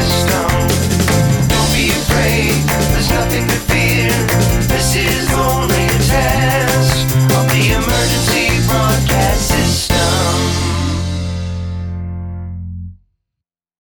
system